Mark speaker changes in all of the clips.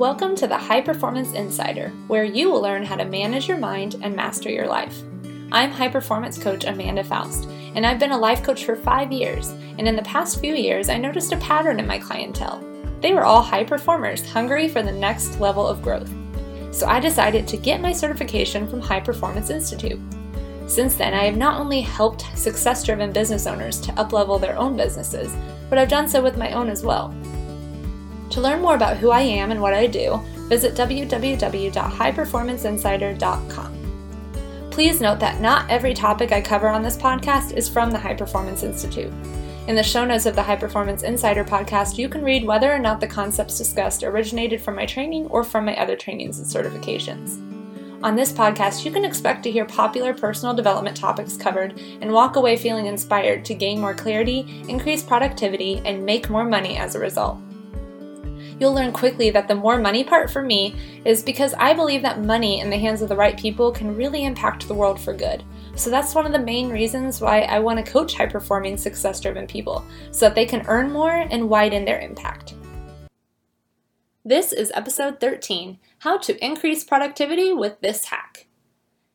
Speaker 1: Welcome to the High Performance Insider, where you will learn how to manage your mind and master your life. I'm high performance coach Amanda Faust, and I've been a life coach for five years. And in the past few years, I noticed a pattern in my clientele. They were all high performers, hungry for the next level of growth. So I decided to get my certification from High Performance Institute. Since then, I have not only helped success driven business owners to uplevel their own businesses, but I've done so with my own as well. To learn more about who I am and what I do, visit www.highperformanceinsider.com. Please note that not every topic I cover on this podcast is from the High Performance Institute. In the show notes of the High Performance Insider podcast, you can read whether or not the concepts discussed originated from my training or from my other trainings and certifications. On this podcast, you can expect to hear popular personal development topics covered and walk away feeling inspired to gain more clarity, increase productivity, and make more money as a result you'll learn quickly that the more money part for me is because I believe that money in the hands of the right people can really impact the world for good. So that's one of the main reasons why I want to coach high performing, success driven people so that they can earn more and widen their impact. This is episode 13 How to Increase Productivity with This Hack.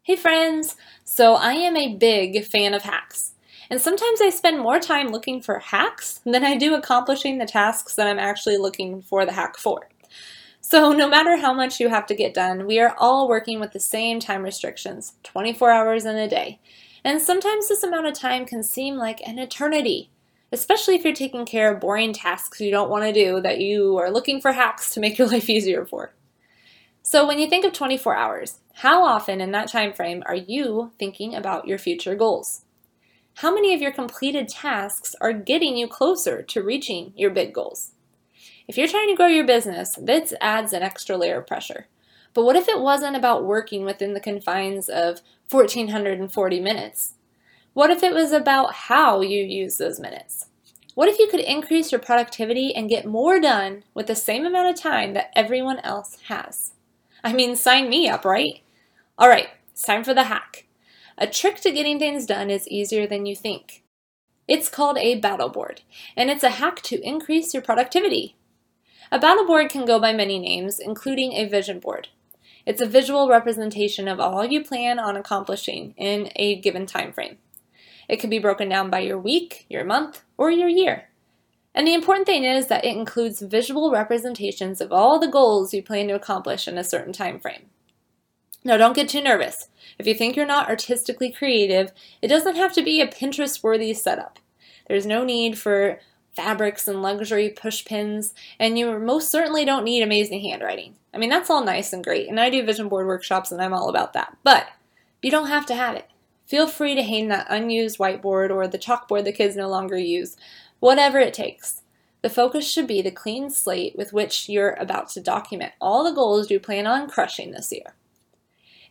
Speaker 1: Hey friends! So I am a big fan of hacks. And sometimes I spend more time looking for hacks than I do accomplishing the tasks that I'm actually looking for the hack for. So, no matter how much you have to get done, we are all working with the same time restrictions 24 hours in a day. And sometimes this amount of time can seem like an eternity, especially if you're taking care of boring tasks you don't want to do that you are looking for hacks to make your life easier for. So, when you think of 24 hours, how often in that time frame are you thinking about your future goals? How many of your completed tasks are getting you closer to reaching your big goals? If you're trying to grow your business, this adds an extra layer of pressure. But what if it wasn't about working within the confines of 1440 minutes? What if it was about how you use those minutes? What if you could increase your productivity and get more done with the same amount of time that everyone else has? I mean, sign me up, right? All right, it's time for the hack. A trick to getting things done is easier than you think. It's called a battle board, and it's a hack to increase your productivity. A battle board can go by many names, including a vision board. It's a visual representation of all you plan on accomplishing in a given time frame. It can be broken down by your week, your month, or your year. And the important thing is that it includes visual representations of all the goals you plan to accomplish in a certain time frame. Now, don't get too nervous. If you think you're not artistically creative, it doesn't have to be a Pinterest worthy setup. There's no need for fabrics and luxury push pins, and you most certainly don't need amazing handwriting. I mean, that's all nice and great, and I do vision board workshops and I'm all about that. But you don't have to have it. Feel free to hang that unused whiteboard or the chalkboard the kids no longer use, whatever it takes. The focus should be the clean slate with which you're about to document all the goals you plan on crushing this year.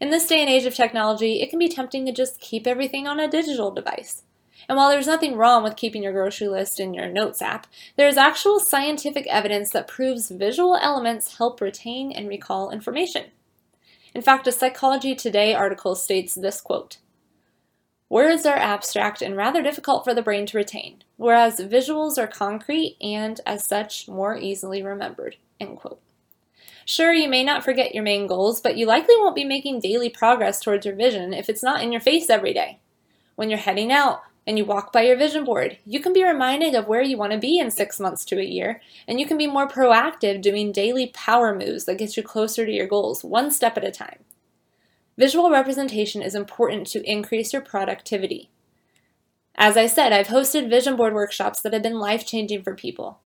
Speaker 1: In this day and age of technology, it can be tempting to just keep everything on a digital device. And while there's nothing wrong with keeping your grocery list in your Notes app, there is actual scientific evidence that proves visual elements help retain and recall information. In fact, a Psychology Today article states this quote Words are abstract and rather difficult for the brain to retain, whereas visuals are concrete and, as such, more easily remembered. End quote. Sure, you may not forget your main goals, but you likely won't be making daily progress towards your vision if it's not in your face every day. When you're heading out and you walk by your vision board, you can be reminded of where you want to be in six months to a year, and you can be more proactive doing daily power moves that get you closer to your goals, one step at a time. Visual representation is important to increase your productivity. As I said, I've hosted vision board workshops that have been life changing for people.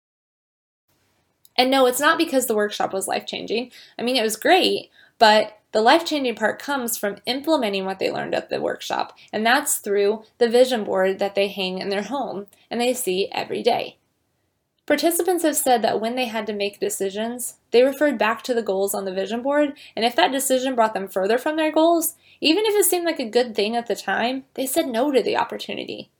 Speaker 1: And no, it's not because the workshop was life changing. I mean, it was great, but the life changing part comes from implementing what they learned at the workshop, and that's through the vision board that they hang in their home and they see every day. Participants have said that when they had to make decisions, they referred back to the goals on the vision board, and if that decision brought them further from their goals, even if it seemed like a good thing at the time, they said no to the opportunity.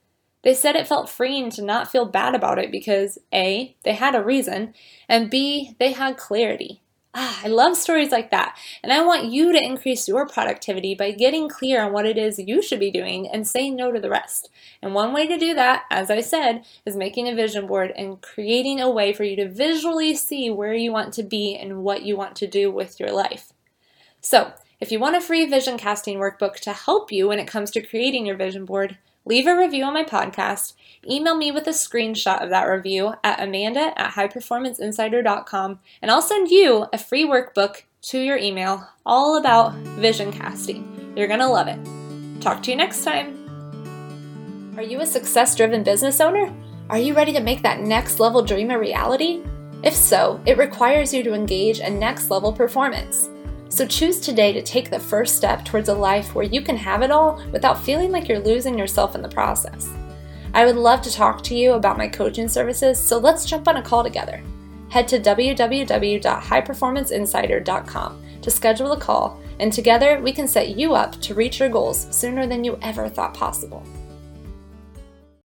Speaker 1: They said it felt freeing to not feel bad about it because A, they had a reason, and B, they had clarity. Ah, I love stories like that. And I want you to increase your productivity by getting clear on what it is you should be doing and saying no to the rest. And one way to do that, as I said, is making a vision board and creating a way for you to visually see where you want to be and what you want to do with your life. So, if you want a free vision casting workbook to help you when it comes to creating your vision board, leave a review on my podcast, email me with a screenshot of that review at amanda at highperformanceinsider.com, and I'll send you a free workbook to your email all about vision casting. You're going to love it. Talk to you next time. Are you a success driven business owner? Are you ready to make that next level dream a reality? If so, it requires you to engage in next level performance. So choose today to take the first step towards a life where you can have it all without feeling like you're losing yourself in the process. I would love to talk to you about my coaching services, so let's jump on a call together. Head to www.highperformanceinsider.com to schedule a call, and together we can set you up to reach your goals sooner than you ever thought possible.